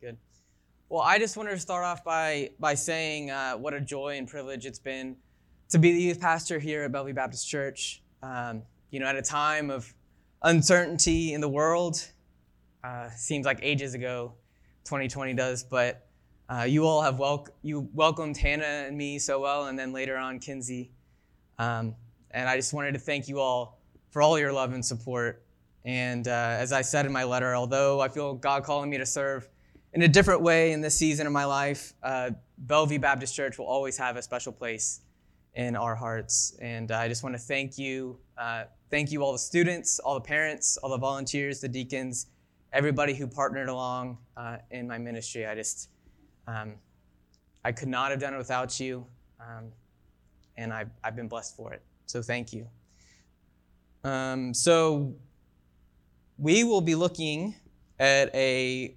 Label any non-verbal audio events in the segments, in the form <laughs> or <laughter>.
Good. Well, I just wanted to start off by by saying uh, what a joy and privilege it's been to be the youth pastor here at Bellevue Baptist Church. Um, you know, at a time of uncertainty in the world, uh, seems like ages ago, 2020 does, but uh, you all have wel- you welcomed Hannah and me so well, and then later on Kinsey. Um, and I just wanted to thank you all for all your love and support. And uh, as I said in my letter, although I feel God calling me to serve in a different way in this season of my life, uh, Bellevue Baptist Church will always have a special place in our hearts. And I just want to thank you. Uh, thank you, all the students, all the parents, all the volunteers, the deacons, everybody who partnered along uh, in my ministry. I just, um, I could not have done it without you. Um, and I've, I've been blessed for it. So thank you. Um, so we will be looking at a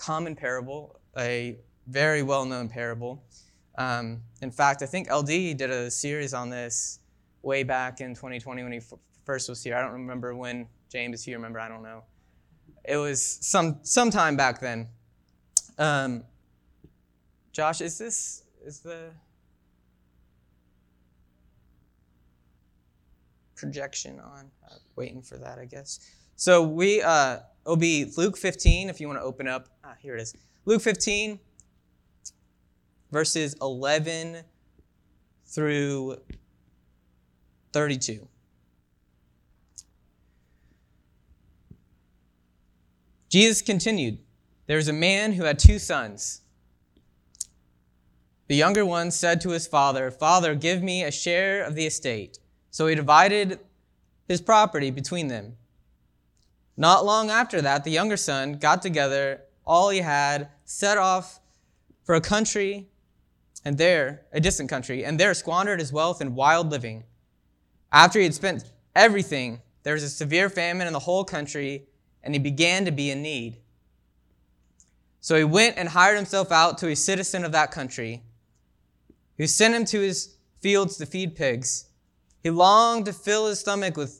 common parable, a very well known parable. Um, in fact, I think LD did a series on this way back in 2020 when he f- first was here. I don't remember when James, you remember, I don't know. It was some some time back then. Um, Josh, is this is the projection on? Uh, waiting for that, I guess. So we uh, it'll be Luke 15 if you want to open up. Ah, here it is. Luke 15, verses 11 through 32. Jesus continued There was a man who had two sons. The younger one said to his father, Father, give me a share of the estate. So he divided his property between them. Not long after that, the younger son got together all he had, set off for a country, and there, a distant country, and there squandered his wealth in wild living. After he had spent everything, there was a severe famine in the whole country, and he began to be in need. So he went and hired himself out to a citizen of that country, who sent him to his fields to feed pigs. He longed to fill his stomach with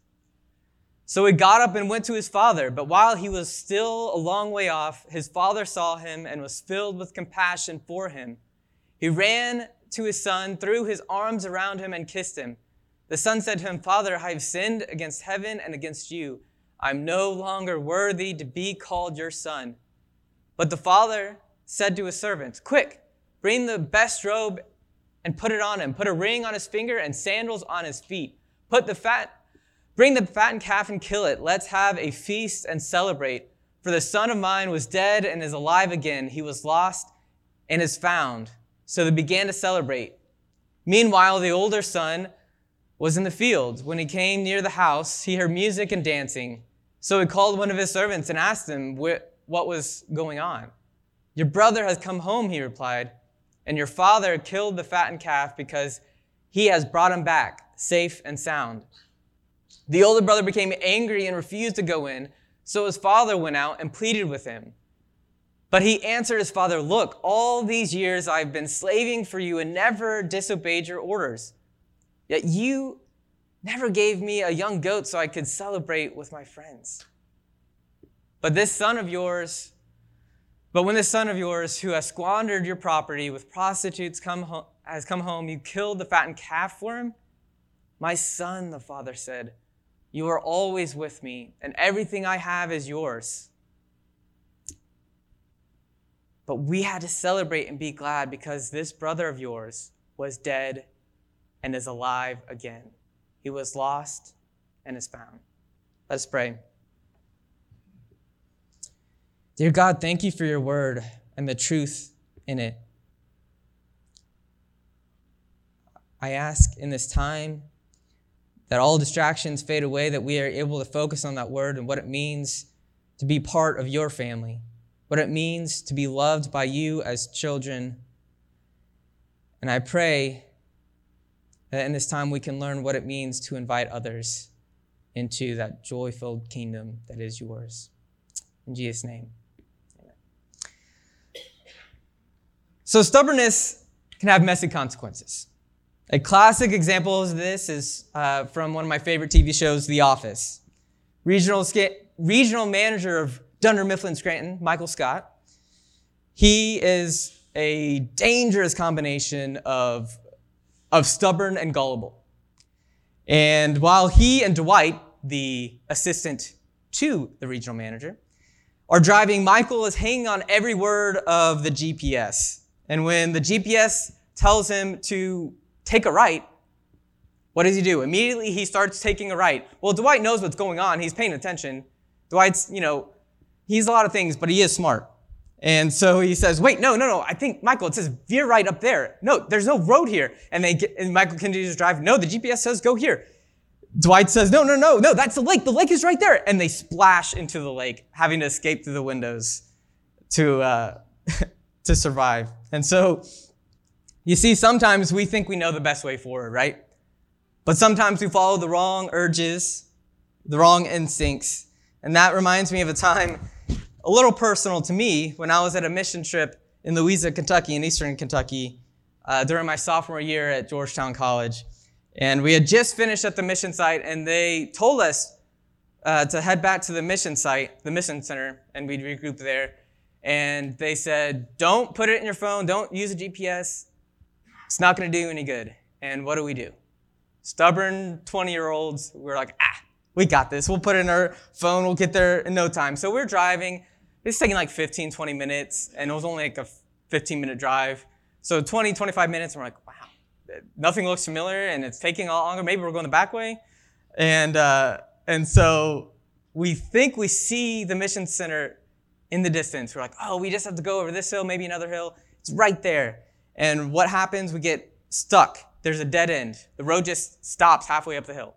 So he got up and went to his father, but while he was still a long way off, his father saw him and was filled with compassion for him. He ran to his son, threw his arms around him, and kissed him. The son said to him, Father, I have sinned against heaven and against you. I'm no longer worthy to be called your son. But the father said to his servants, Quick, bring the best robe and put it on him. Put a ring on his finger and sandals on his feet. Put the fat Bring the fattened calf and kill it. Let's have a feast and celebrate. For the son of mine was dead and is alive again. He was lost and is found. So they began to celebrate. Meanwhile, the older son was in the field. When he came near the house, he heard music and dancing. So he called one of his servants and asked him what was going on. Your brother has come home, he replied, and your father killed the fattened calf because he has brought him back safe and sound. The older brother became angry and refused to go in, so his father went out and pleaded with him. But he answered his father, Look, all these years I've been slaving for you and never disobeyed your orders. Yet you never gave me a young goat so I could celebrate with my friends. But this son of yours, but when this son of yours who has squandered your property with prostitutes come has come home, you killed the fattened calf for him? My son, the father said, you are always with me, and everything I have is yours. But we had to celebrate and be glad because this brother of yours was dead and is alive again. He was lost and is found. Let's pray. Dear God, thank you for your word and the truth in it. I ask in this time that all distractions fade away, that we are able to focus on that word and what it means to be part of your family, what it means to be loved by you as children, And I pray that in this time we can learn what it means to invite others into that joy filled kingdom that is yours. In Jesus' name. Amen. So, stubbornness can have messy consequences. A classic example of this is uh, from one of my favorite TV shows, The Office. Regional, regional manager of Dunder Mifflin Scranton, Michael Scott, he is a dangerous combination of, of stubborn and gullible. And while he and Dwight, the assistant to the regional manager, are driving, Michael is hanging on every word of the GPS. And when the GPS tells him to take a right, what does he do? Immediately he starts taking a right. Well, Dwight knows what's going on. He's paying attention. Dwight's, you know, he's a lot of things, but he is smart. And so he says, wait, no, no, no. I think, Michael, it says veer right up there. No, there's no road here. And they get, and Michael continues to drive. No, the GPS says go here. Dwight says, no, no, no, no, that's the lake. The lake is right there. And they splash into the lake, having to escape through the windows to, uh, <laughs> to survive. And so you see, sometimes we think we know the best way forward, right? But sometimes we follow the wrong urges, the wrong instincts. And that reminds me of a time, a little personal to me, when I was at a mission trip in Louisa, Kentucky, in eastern Kentucky, uh, during my sophomore year at Georgetown College. And we had just finished at the mission site, and they told us uh, to head back to the mission site, the mission center, and we'd regroup there. And they said, don't put it in your phone, don't use a GPS, it's not going to do any good. And what do we do? Stubborn 20 year olds, we're like, ah, we got this. We'll put it in our phone, we'll get there in no time. So we're driving. It's taking like 15, 20 minutes, and it was only like a 15 minute drive. So 20, 25 minutes, and we're like, wow, nothing looks familiar, and it's taking a lot longer. Maybe we're going the back way. And, uh, and so we think we see the mission center in the distance. We're like, oh, we just have to go over this hill, maybe another hill. It's right there. And what happens? We get stuck. There's a dead end. The road just stops halfway up the hill.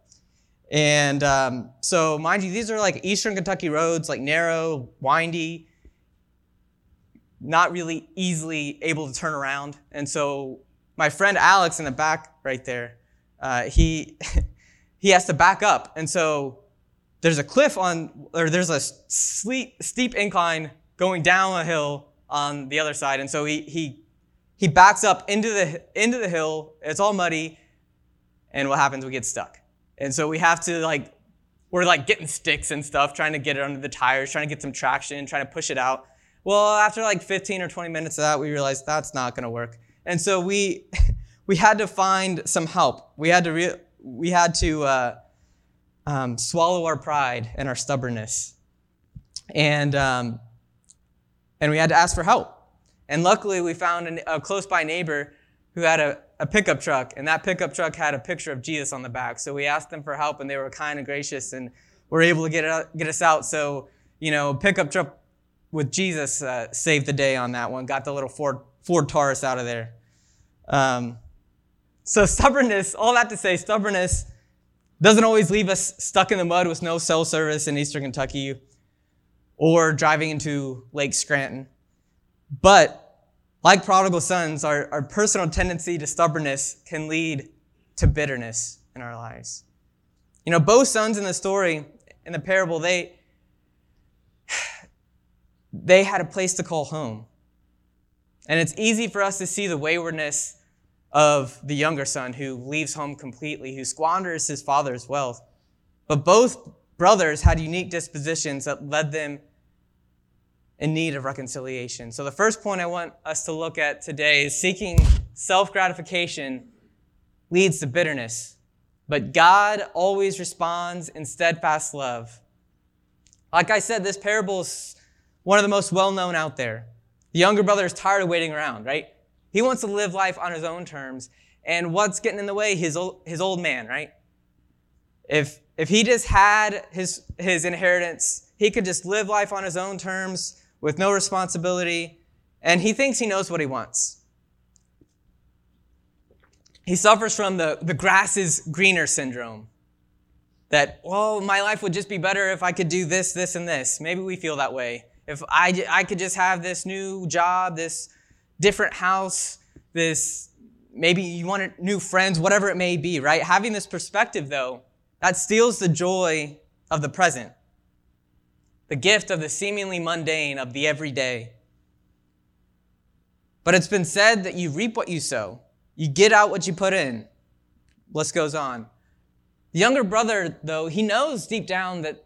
And um, so, mind you, these are like eastern Kentucky roads, like narrow, windy, not really easily able to turn around. And so, my friend Alex in the back right there, uh, he <laughs> he has to back up. And so, there's a cliff on, or there's a steep, steep incline going down a hill on the other side. And so he he he backs up into the, into the hill. It's all muddy. And what happens? We get stuck. And so we have to like, we're like getting sticks and stuff, trying to get it under the tires, trying to get some traction, trying to push it out. Well, after like 15 or 20 minutes of that, we realized that's not going to work. And so we, <laughs> we had to find some help. We had to, re- we had to uh, um, swallow our pride and our stubbornness. And, um, and we had to ask for help. And luckily, we found a, close by neighbor who had a, a pickup truck, and that pickup truck had a picture of Jesus on the back. So we asked them for help, and they were kind and gracious and were able to get, get us out. So, you know, pickup truck with Jesus uh, saved the day on that one, got the little Ford, Ford Taurus out of there. Um, so, <laughs> stubbornness, all that to say, stubbornness doesn't always leave us stuck in the mud with no cell service in eastern Kentucky or driving into Lake Scranton. But like prodigal sons, our, our personal tendency to stubbornness can lead to bitterness in our lives. You know, both sons in the story, in the parable, they, <sighs> they had a place to call home. And it's easy for us to see the waywardness of the younger son who leaves home completely, who squanders his father's wealth. But both brothers had unique dispositions that led them in need of reconciliation. So, the first point I want us to look at today is seeking self gratification leads to bitterness, but God always responds in steadfast love. Like I said, this parable is one of the most well known out there. The younger brother is tired of waiting around, right? He wants to live life on his own terms. And what's getting in the way? His old, his old man, right? If, if he just had his, his inheritance, he could just live life on his own terms with no responsibility, and he thinks he knows what he wants. He suffers from the, the grass is greener syndrome. That, well, my life would just be better if I could do this, this, and this. Maybe we feel that way. If I, I could just have this new job, this different house, this maybe you want new friends, whatever it may be, right? Having this perspective, though, that steals the joy of the present, the gift of the seemingly mundane, of the everyday. But it's been said that you reap what you sow, you get out what you put in. List goes on. The younger brother, though, he knows deep down that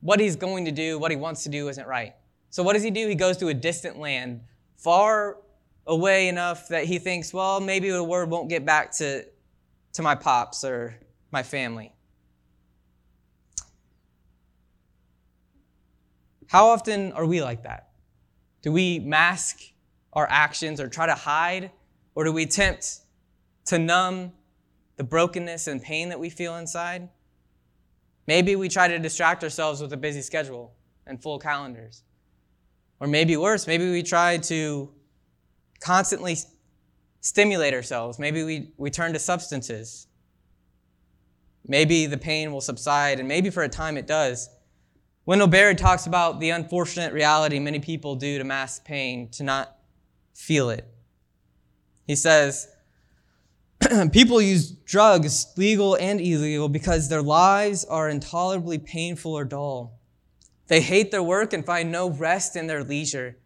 what he's going to do, what he wants to do, isn't right. So what does he do? He goes to a distant land, far away enough that he thinks, well, maybe the word won't get back to, to my pops or my family. How often are we like that? Do we mask our actions or try to hide? Or do we attempt to numb the brokenness and pain that we feel inside? Maybe we try to distract ourselves with a busy schedule and full calendars. Or maybe worse, maybe we try to constantly stimulate ourselves. Maybe we, we turn to substances. Maybe the pain will subside, and maybe for a time it does. Wendell Berry talks about the unfortunate reality many people do to mask pain, to not feel it. He says, <clears throat> People use drugs, legal and illegal, because their lives are intolerably painful or dull. They hate their work and find no rest in their leisure.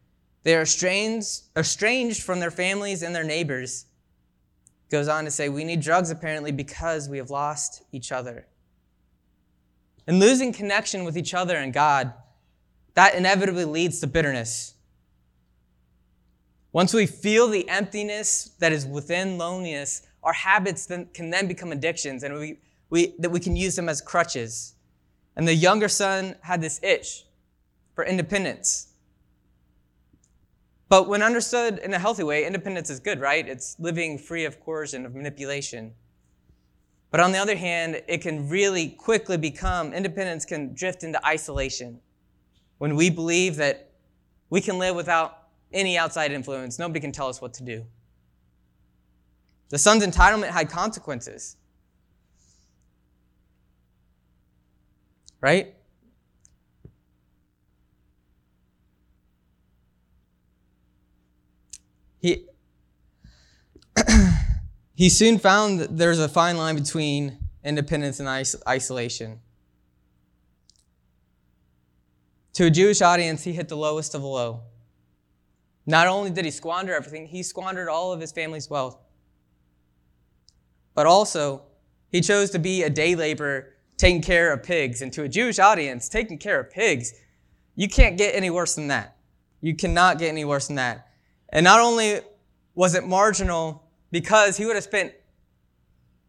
They are estranged, estranged from their families and their neighbors. Goes on to say, We need drugs apparently because we have lost each other. And losing connection with each other and God, that inevitably leads to bitterness. Once we feel the emptiness that is within loneliness, our habits then, can then become addictions and we, we, that we can use them as crutches. And the younger son had this itch for independence. But when understood in a healthy way, independence is good, right? It's living free of coercion, of manipulation. But on the other hand, it can really quickly become, independence can drift into isolation. When we believe that we can live without any outside influence, nobody can tell us what to do. The son's entitlement had consequences. Right? He, <clears throat> he soon found that there's a fine line between independence and is- isolation. To a Jewish audience, he hit the lowest of the low. Not only did he squander everything, he squandered all of his family's wealth but also he chose to be a day laborer taking care of pigs. And to a Jewish audience, taking care of pigs, you can't get any worse than that. You cannot get any worse than that. And not only was it marginal because he would have spent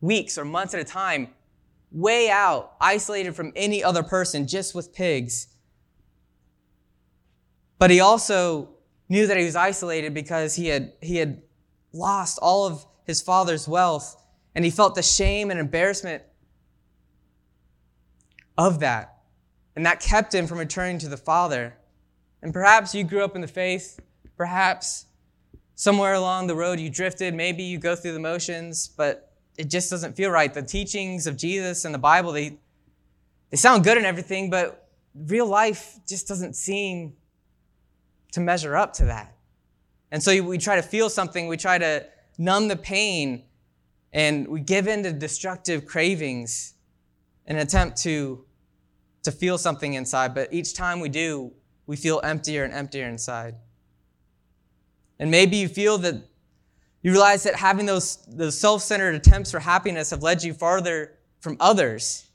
weeks or months at a time way out, isolated from any other person, just with pigs. But he also knew that he was isolated because he had, he had lost all of his father's wealth and he felt the shame and embarrassment of that. And that kept him from returning to the Father. And perhaps you grew up in the faith. Perhaps somewhere along the road you drifted. Maybe you go through the motions, but it just doesn't feel right. The teachings of Jesus and the Bible, they, they sound good and everything, but real life just doesn't seem to measure up to that. And so we try to feel something, we try to numb the pain and we give in to destructive cravings in an attempt to, to feel something inside, but each time we do, we feel emptier and emptier inside. And maybe you feel that you realize that having those, those self centered attempts for happiness have led you farther from others.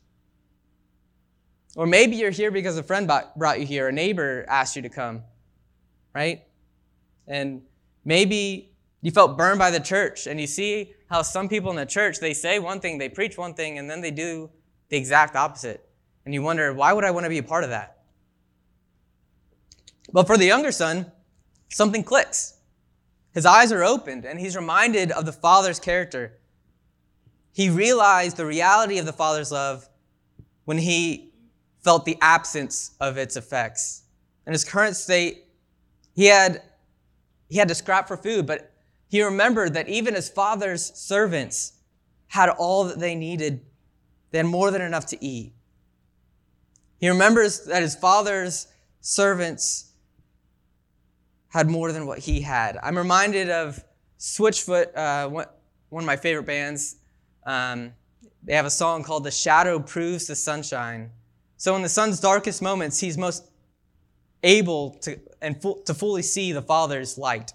Or maybe you're here because a friend brought you here, a neighbor asked you to come, right? And maybe you felt burned by the church and you see how some people in the church, they say one thing, they preach one thing, and then they do the exact opposite. And you wonder, why would I want to be a part of that? But for the younger son, something clicks. His eyes are opened, and he's reminded of the father's character. He realized the reality of the father's love when he felt the absence of its effects. In his current state, he had, he had to scrap for food, but he remembered that even his father's servants had all that they needed. They had more than enough to eat. He remembers that his father's servants had more than what he had. I'm reminded of Switchfoot, uh, one of my favorite bands. Um, they have a song called The Shadow Proves the Sunshine. So in the son's darkest moments, he's most able to, and fu- to fully see the Father's light.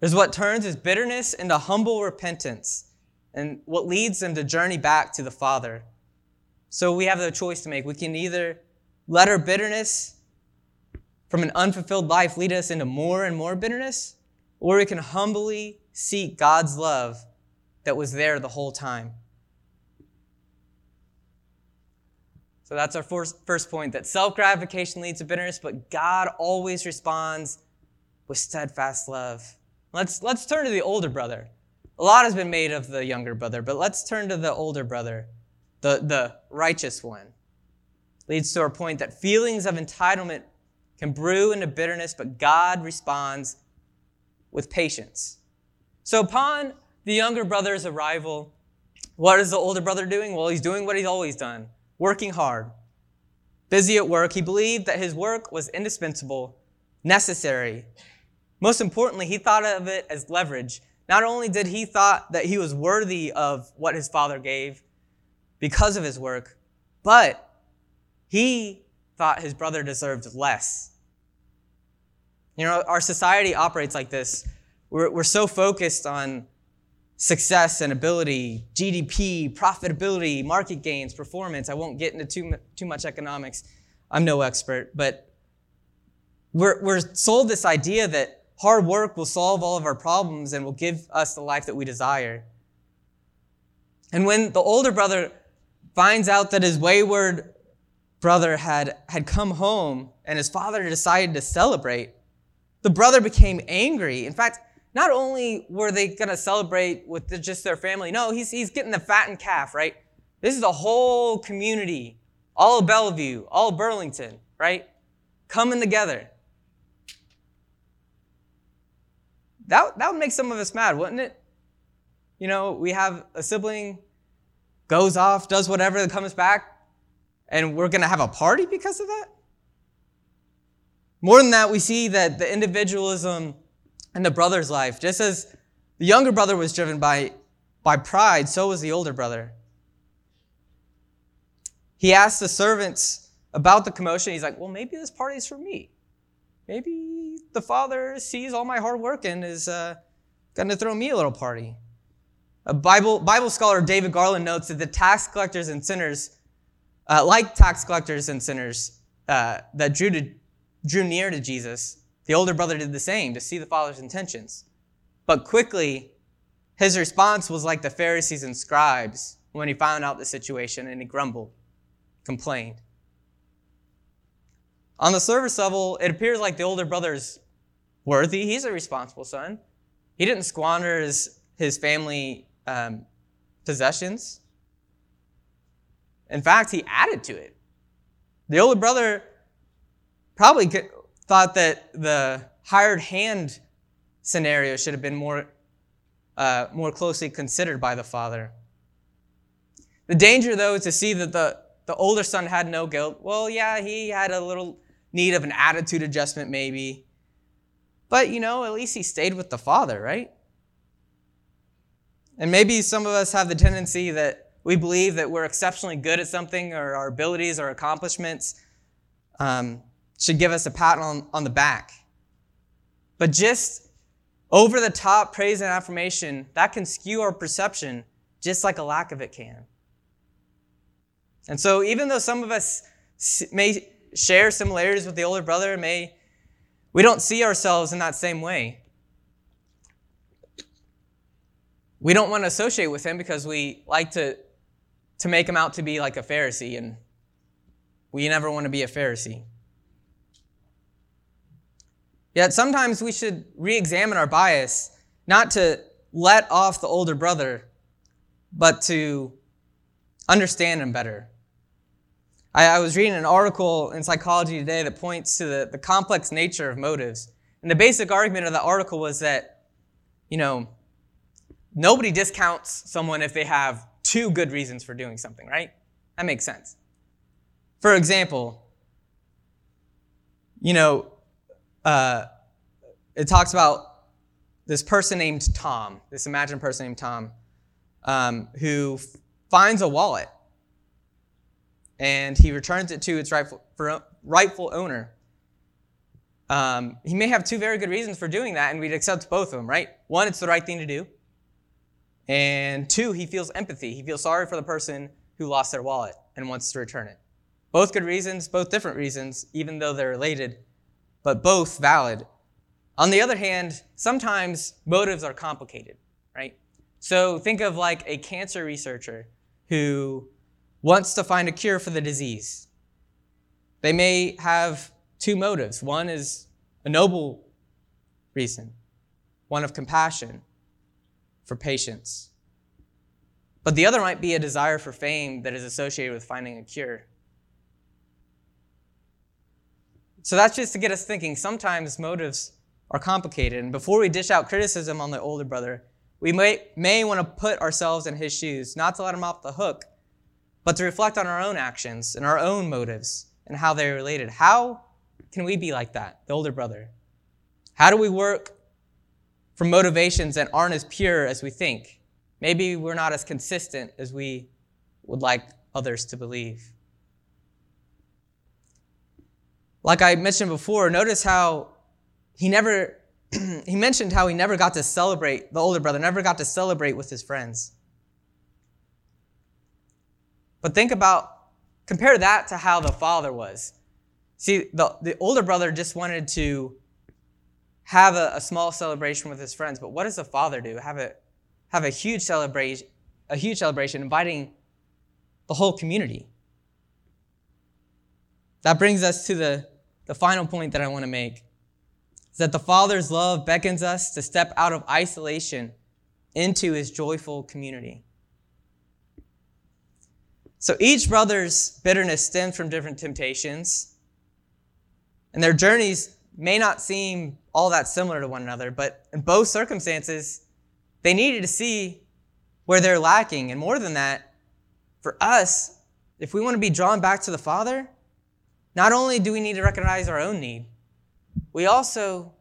Is what turns his bitterness into humble repentance and what leads them to journey back to the Father. So we have the choice to make. We can either let our bitterness from an unfulfilled life lead us into more and more bitterness, or we can humbly seek God's love that was there the whole time. So that's our first point that self gratification leads to bitterness, but God always responds with steadfast love. Let's, let's turn to the older brother. A lot has been made of the younger brother, but let's turn to the older brother, the, the righteous one. Leads to our point that feelings of entitlement can brew into bitterness, but God responds with patience. So, upon the younger brother's arrival, what is the older brother doing? Well, he's doing what he's always done working hard. Busy at work, he believed that his work was indispensable, necessary, most importantly, he thought of it as leverage. Not only did he thought that he was worthy of what his father gave because of his work, but he thought his brother deserved less. You know, our society operates like this. We're, we're so focused on success and ability, GDP, profitability, market gains, performance. I won't get into too, too much economics. I'm no expert, but we're, we're sold this idea that hard work will solve all of our problems and will give us the life that we desire. And when the older brother finds out that his wayward brother had, had come home and his father decided to celebrate, the brother became angry. In fact, not only were they going to celebrate with the, just their family, no, he's, he's getting the fattened calf, right? This is a whole community, all Bellevue, all Burlington, right? Coming together. That, that would make some of us mad, wouldn't it? You know, we have a sibling goes off, does whatever, comes back, and we're going to have a party because of that? More than that, we see that the individualism in the brother's life, just as the younger brother was driven by, by pride, so was the older brother. He asked the servants about the commotion. He's like, well, maybe this party is for me. Maybe the Father sees all my hard work and is uh, going to throw me a little party. A Bible, Bible scholar, David Garland, notes that the tax collectors and sinners, uh, like tax collectors and sinners uh, that drew, to, drew near to Jesus, the older brother did the same to see the Father's intentions. But quickly, his response was like the Pharisees and scribes when he found out the situation and he grumbled, complained. On the service level, it appears like the older brother's worthy. He's a responsible son. He didn't squander his, his family um, possessions. In fact, he added to it. The older brother probably thought that the hired hand scenario should have been more, uh, more closely considered by the father. The danger, though, is to see that the, the older son had no guilt. Well, yeah, he had a little need of an attitude adjustment, maybe. But, you know, at least he stayed with the Father, right? And maybe some of us have the tendency that we believe that we're exceptionally good at something or our abilities or accomplishments um, should give us a pat on, on the back. But just over the top praise and affirmation, that can skew our perception just like a lack of it can. And so, even though some of us may share similarities with the older brother, may we don't see ourselves in that same way. We don't want to associate with him because we like to, to make him out to be like a Pharisee, and we never want to be a Pharisee. Yet sometimes we should re examine our bias, not to let off the older brother, but to understand him better. I, I was reading an article in Psychology Today that points to the, the complex nature of motives. And the basic argument of the article was that, you know, nobody discounts someone if they have two good reasons for doing something, right? That makes sense. For example, you know, uh, it talks about this person named Tom, this imagined person named Tom, um, who f- finds a wallet and he returns it to its rightful, rightful owner. Um, he may have two very good reasons for doing that, and we'd accept both of them, right? One, it's the right thing to do. And two, he feels empathy. He feels sorry for the person who lost their wallet and wants to return it. Both good reasons, both different reasons, even though they're related, but both valid. On the other hand, sometimes motives are complicated, right? So think of like a cancer researcher who wants to find a cure for the disease. They may have two motives. One is a noble reason, one of compassion for patients. But the other might be a desire for fame that is associated with finding a cure. So that's just to get us thinking. Sometimes motives are complicated. And before we dish out criticism on the older brother, we may, may want to put ourselves in his shoes, not to let him off the hook, but to reflect on our own actions and our own motives and how they're related. How can we be like that, the older brother? How do we work for motivations that aren't as pure as we think? Maybe we're not as consistent as we would like others to believe. Like I mentioned before, notice how he never, <clears throat> he mentioned how he never got to celebrate, the older brother never got to celebrate with his friends. But think about, compare that to how the father was. See, the, the older brother just wanted to have a, a small celebration with his friends, but what does the father do? Have a, have a huge celebration, a huge celebration, inviting the whole community. That brings us to the, the final point that I want to make. Is that the Father's love beckons us to step out of isolation into his joyful community. So each brother's bitterness stems from different temptations, and their journeys may not seem all that similar to one another, but in both circumstances, they needed to see where they're lacking. And more than that, for us, if we want to be drawn back to the Father, not only do we need to recognize our own need, we also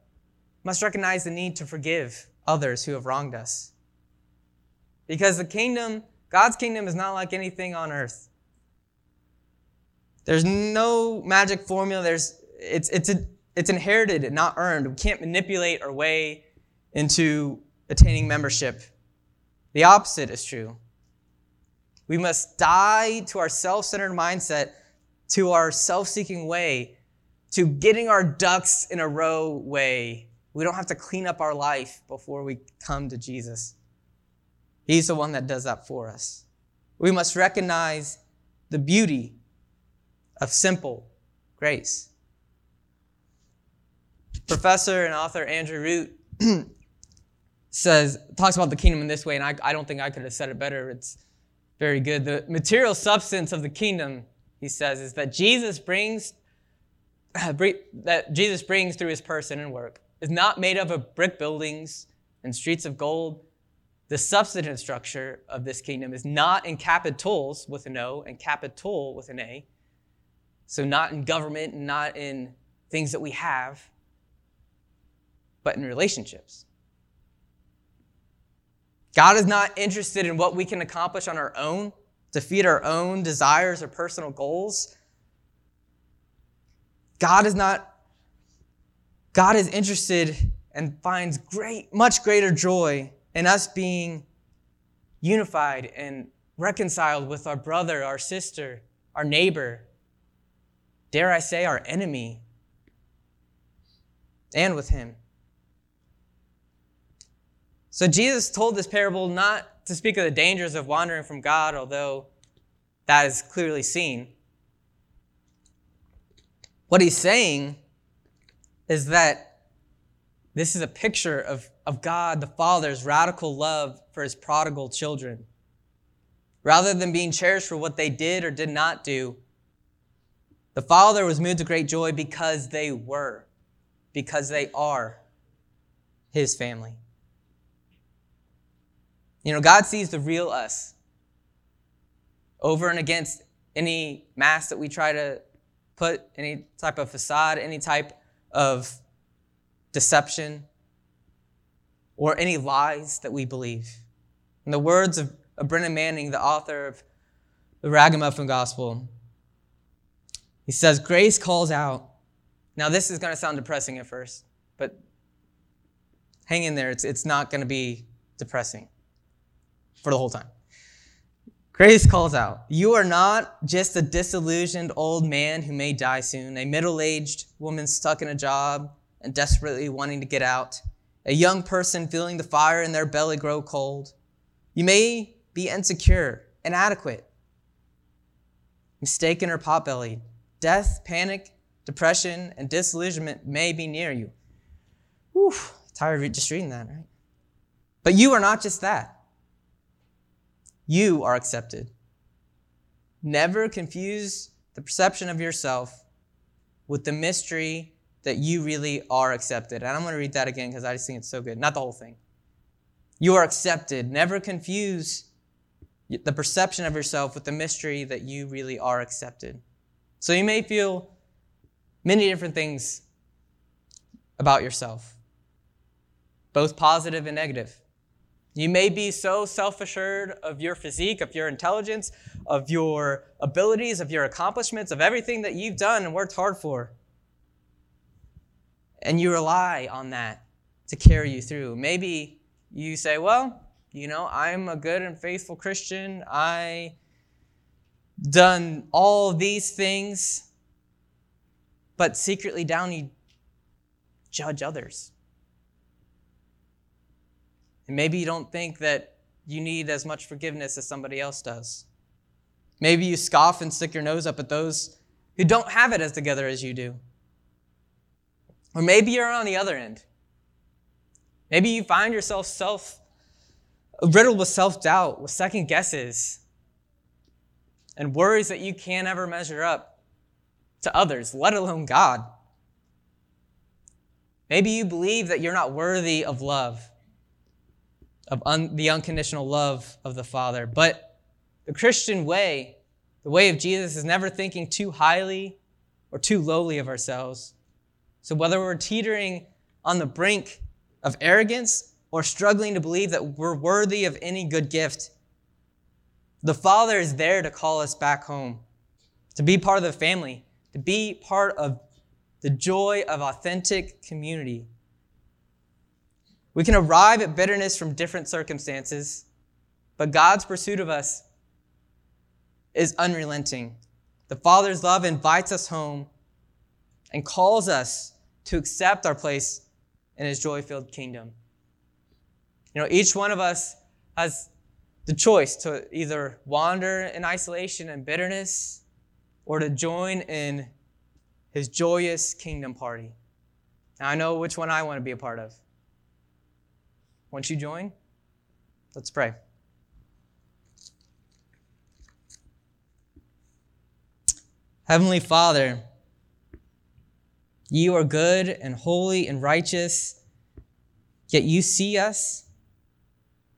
must recognize the need to forgive others who have wronged us. Because the kingdom, God's kingdom, is not like anything on earth. There's no magic formula. There's, it's, it's, a, it's inherited and not earned. We can't manipulate our way into attaining membership. The opposite is true. We must die to our self centered mindset, to our self seeking way, to getting our ducks in a row way. We don't have to clean up our life before we come to Jesus. He's the one that does that for us. We must recognize the beauty of simple grace. Professor and author Andrew Root <clears throat> says talks about the kingdom in this way, and I, I don't think I could have said it better. It's very good. The material substance of the kingdom, he says, is that Jesus brings <sighs> that Jesus brings through his person and work is not made up of brick buildings and streets of gold. The substantive structure of this kingdom is not in capitols with an O and capital with an A. So not in government and not in things that we have, but in relationships. God is not interested in what we can accomplish on our own to feed our own desires or personal goals. God is not God is interested and finds great much greater joy in us being unified and reconciled with our brother, our sister, our neighbor, dare I say our enemy, and with him. So Jesus told this parable not to speak of the dangers of wandering from God, although that is clearly seen. What he's saying is that this is a picture of, of God the Father's radical love for his prodigal children. Rather than being cherished for what they did or did not do, the Father was moved to great joy because they were, because they are his family. You know, God sees the real us over and against any mask that we try to put, any type of facade, any type of deception. or any lies that we believe. In the words of, Brennan Manning, the author of the Ragamuffin Gospel, he says, Grace calls out. Now, this is going to sound depressing at first, but hang in there. It's, it's not going to be depressing for the whole time. Grace calls out, You are not just a disillusioned old man who may die soon, a middle aged woman stuck in a job and desperately wanting to get out, a young person feeling the fire in their belly grow cold. You may be insecure, inadequate, mistaken or pot-bellied. Death, panic, depression, and disillusionment may be near you. Whew, tired of just reading that, right? But you are not just that. You are accepted. Never confuse the perception of yourself with the mystery that you really are accepted. And I'm going to read that again because I just think it's so good. Not the whole thing. You are accepted. Never confuse the perception of yourself with the mystery that you really are accepted. So you may feel many different things about yourself, both positive and negative. You may be so self assured of your physique, of your intelligence, of your abilities, of your accomplishments, of everything that you've done and worked hard for. And you rely on that to carry you through. Maybe you say, well, you know, I'm a good and faithful Christian. I done all these things, but secretly down you judge others. And maybe you don't think that you need as much forgiveness as somebody else does. Maybe you scoff and stick your nose up at those who don't have it as together as you do. Or maybe you're on the other end. Maybe you find yourself self riddled with self-doubt, with second guesses, and worries that you can't ever measure up to others, let alone God. Maybe you believe that you're not worthy of love of un, the unconditional love of the Father. But the Christian way, the way of Jesus, is never thinking too highly or too lowly of ourselves. So whether we're teetering on the brink of arrogance or struggling to believe that we're worthy of any good gift, the Father is there to call us back home, to be part of the family, to be part of the joy of authentic community. We can arrive at bitterness from different circumstances, but God's pursuit of us is unrelenting. The Father's love invites us home and calls us to accept our place in His joy filled kingdom. You know, each one of us has the choice to either wander in isolation and bitterness or to join in His joyous kingdom party. Now, I know which one I want to be a part of. Once you join, let's pray. Heavenly Father, you are good and holy and righteous, yet you see us,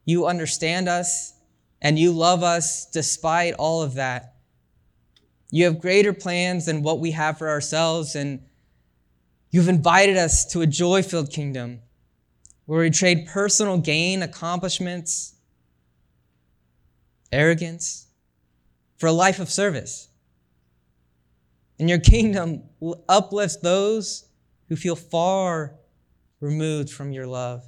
you understand us, and you love us despite all of that. You have greater plans than what we have for ourselves, and you've invited us to a joy filled kingdom where we trade personal gain, accomplishments, arrogance for a life of service. And your kingdom uplifts those who feel far removed from your love.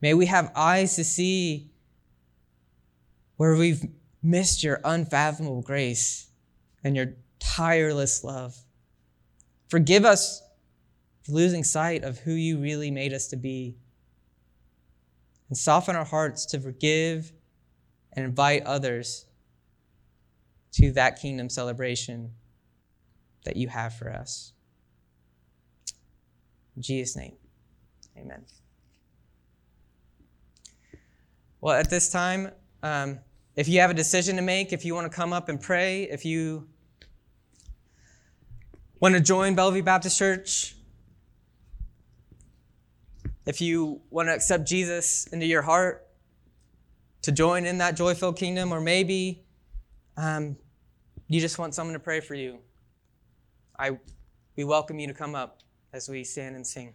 May we have eyes to see where we've missed your unfathomable grace and your tireless love. Forgive us losing sight of who you really made us to be. And soften our hearts to forgive and invite others to that kingdom celebration that you have for us. In Jesus' name, amen. Well, at this time, um, if you have a decision to make, if you want to come up and pray, if you want to join Bellevue Baptist Church, if you want to accept Jesus into your heart, to join in that joy filled kingdom, or maybe um, you just want someone to pray for you, I, we welcome you to come up as we stand and sing.